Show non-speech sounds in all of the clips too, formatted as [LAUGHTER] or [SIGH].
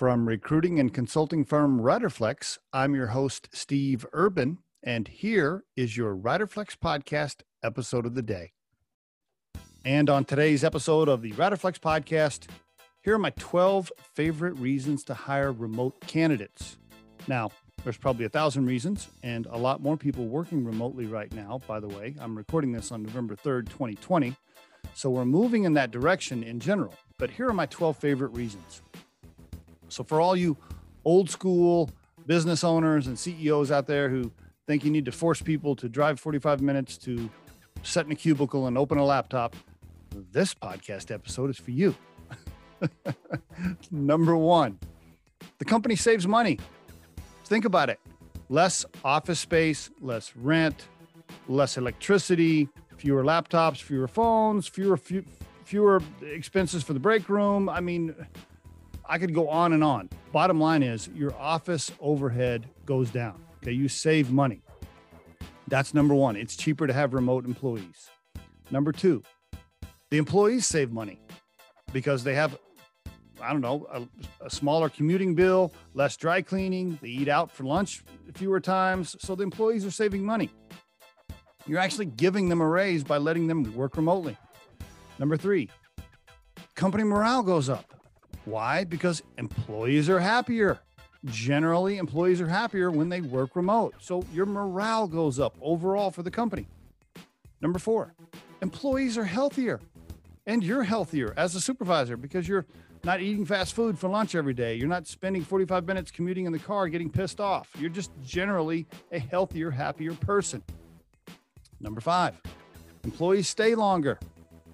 From recruiting and consulting firm Riderflex, I'm your host, Steve Urban, and here is your Riderflex podcast episode of the day. And on today's episode of the Riderflex podcast, here are my 12 favorite reasons to hire remote candidates. Now, there's probably a thousand reasons and a lot more people working remotely right now, by the way. I'm recording this on November 3rd, 2020. So we're moving in that direction in general. But here are my 12 favorite reasons. So, for all you old school business owners and CEOs out there who think you need to force people to drive 45 minutes to sit in a cubicle and open a laptop, this podcast episode is for you. [LAUGHS] Number one, the company saves money. Think about it less office space, less rent, less electricity, fewer laptops, fewer phones, fewer, few, fewer expenses for the break room. I mean, I could go on and on. Bottom line is your office overhead goes down. Okay. You save money. That's number one. It's cheaper to have remote employees. Number two, the employees save money because they have, I don't know, a, a, smaller commuting bill, less dry cleaning. They eat out for lunch fewer times. So the employees are saving money. You're actually giving them a raise by letting them work remotely. Number three, company morale goes up. Why? Because employees are happier. Generally, employees are happier when they work remote. So your morale goes up overall for the company. Number four, employees are healthier and you're healthier as a supervisor because you're not eating fast food for lunch every day. You're not spending 45 minutes commuting in the car getting pissed off. You're just generally a healthier, happier person. Number five, employees stay longer.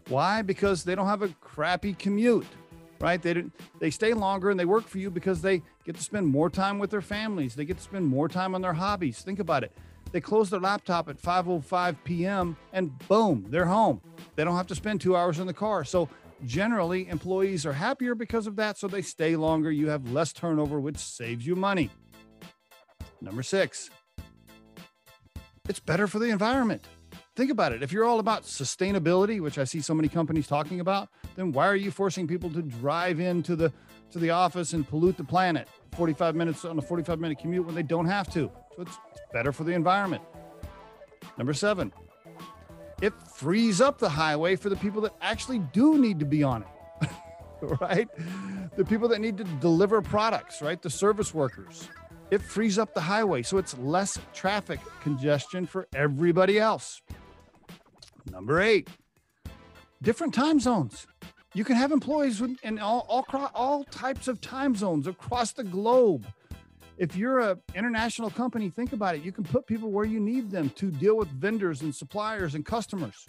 Why? Because they don't have a crappy commute right? They they stay longer and they work for you because they get to spend more time with their families. They get to spend more time on their hobbies. Think about it. They close their laptop at 5:05 p.m. and boom, they're home. They don't have to spend 2 hours in the car. So generally employees are happier because of that so they stay longer. You have less turnover which saves you money. Number 6. It's better for the environment think about it. If you're all about sustainability, which I see so many companies talking about, then why are you forcing people to drive into the to the office and pollute the planet 45 minutes on a 45 minute commute when they don't have to? So it's, it's better for the environment. Number seven, it frees up the highway for the people that actually do need to be on it. [LAUGHS] right? The people that need to deliver products, right? The service workers. It frees up the highway so it's less traffic congestion for everybody else. Number eight, different time zones. You can have employees in all, all, all types of time zones across the globe. If you're an international company, think about it. You can put people where you need them to deal with vendors and suppliers and customers.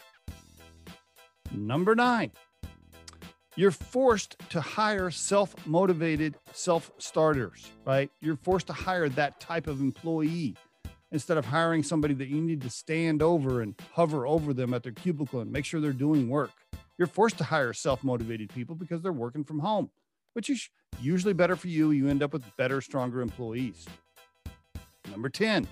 Number nine, you're forced to hire self motivated self starters, right? You're forced to hire that type of employee instead of hiring somebody that you need to stand over and hover over them at their cubicle and make sure they're doing work. You're forced to hire self motivated people because they're working from home, which is usually better for you. You end up with better, stronger employees. Number 10,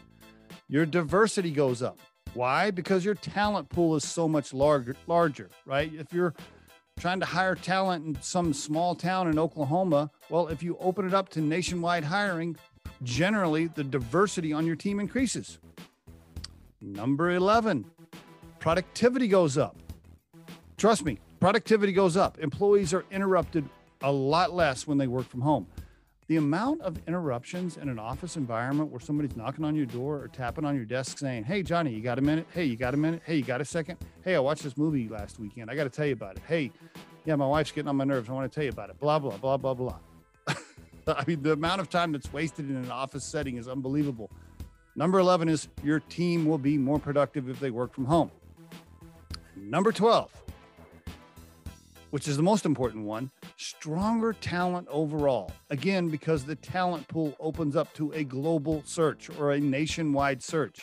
your diversity goes up. Why? Because your talent pool is so much larger, larger, right? If you're trying to hire talent in some small town in Oklahoma, well, if you open it up to nationwide hiring, generally the diversity on your team increases. Number 11, productivity goes up. Trust me, productivity goes up. Employees are interrupted a lot less when they work from home. The amount of interruptions in an office environment where somebody's knocking on your door or tapping on your desk saying, Hey, Johnny, you got a minute? Hey, you got a minute? Hey, you got a second? Hey, I watched this movie last weekend. I got to tell you about it. Hey, yeah, my wife's getting on my nerves. I want to tell you about it. Blah, blah, blah, blah, blah. [LAUGHS] I mean, the amount of time that's wasted in an office setting is unbelievable. Number 11 is your team will be more productive if they work from home. Number 12, which is the most important one, stronger talent overall. Again, because the talent pool opens up to a global search or a nationwide search.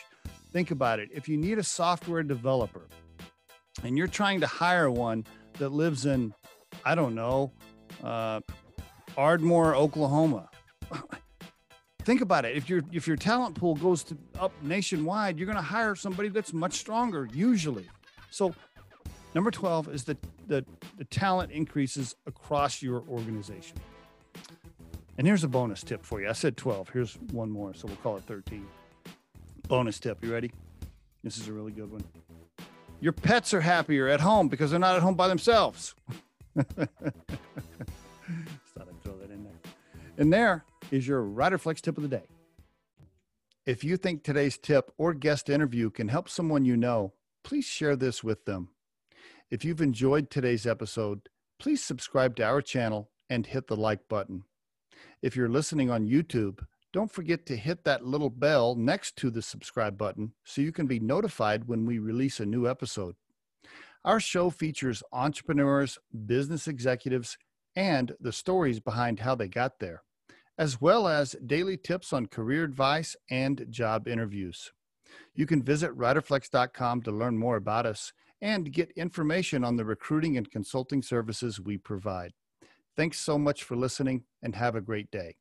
Think about it. If you need a software developer and you're trying to hire one that lives in, I don't know, uh, Ardmore, Oklahoma. [LAUGHS] Think about it. If your if your talent pool goes to up nationwide, you're going to hire somebody that's much stronger usually. So, number 12 is that the, the talent increases across your organization. And here's a bonus tip for you. I said 12. Here's one more, so we'll call it 13. Bonus tip. You ready? This is a really good one. Your pets are happier at home because they're not at home by themselves. [LAUGHS] And there is your Riderflex tip of the day. If you think today's tip or guest interview can help someone you know, please share this with them. If you've enjoyed today's episode, please subscribe to our channel and hit the like button. If you're listening on YouTube, don't forget to hit that little bell next to the subscribe button so you can be notified when we release a new episode. Our show features entrepreneurs, business executives, and the stories behind how they got there, as well as daily tips on career advice and job interviews. You can visit riderflex.com to learn more about us and get information on the recruiting and consulting services we provide. Thanks so much for listening and have a great day.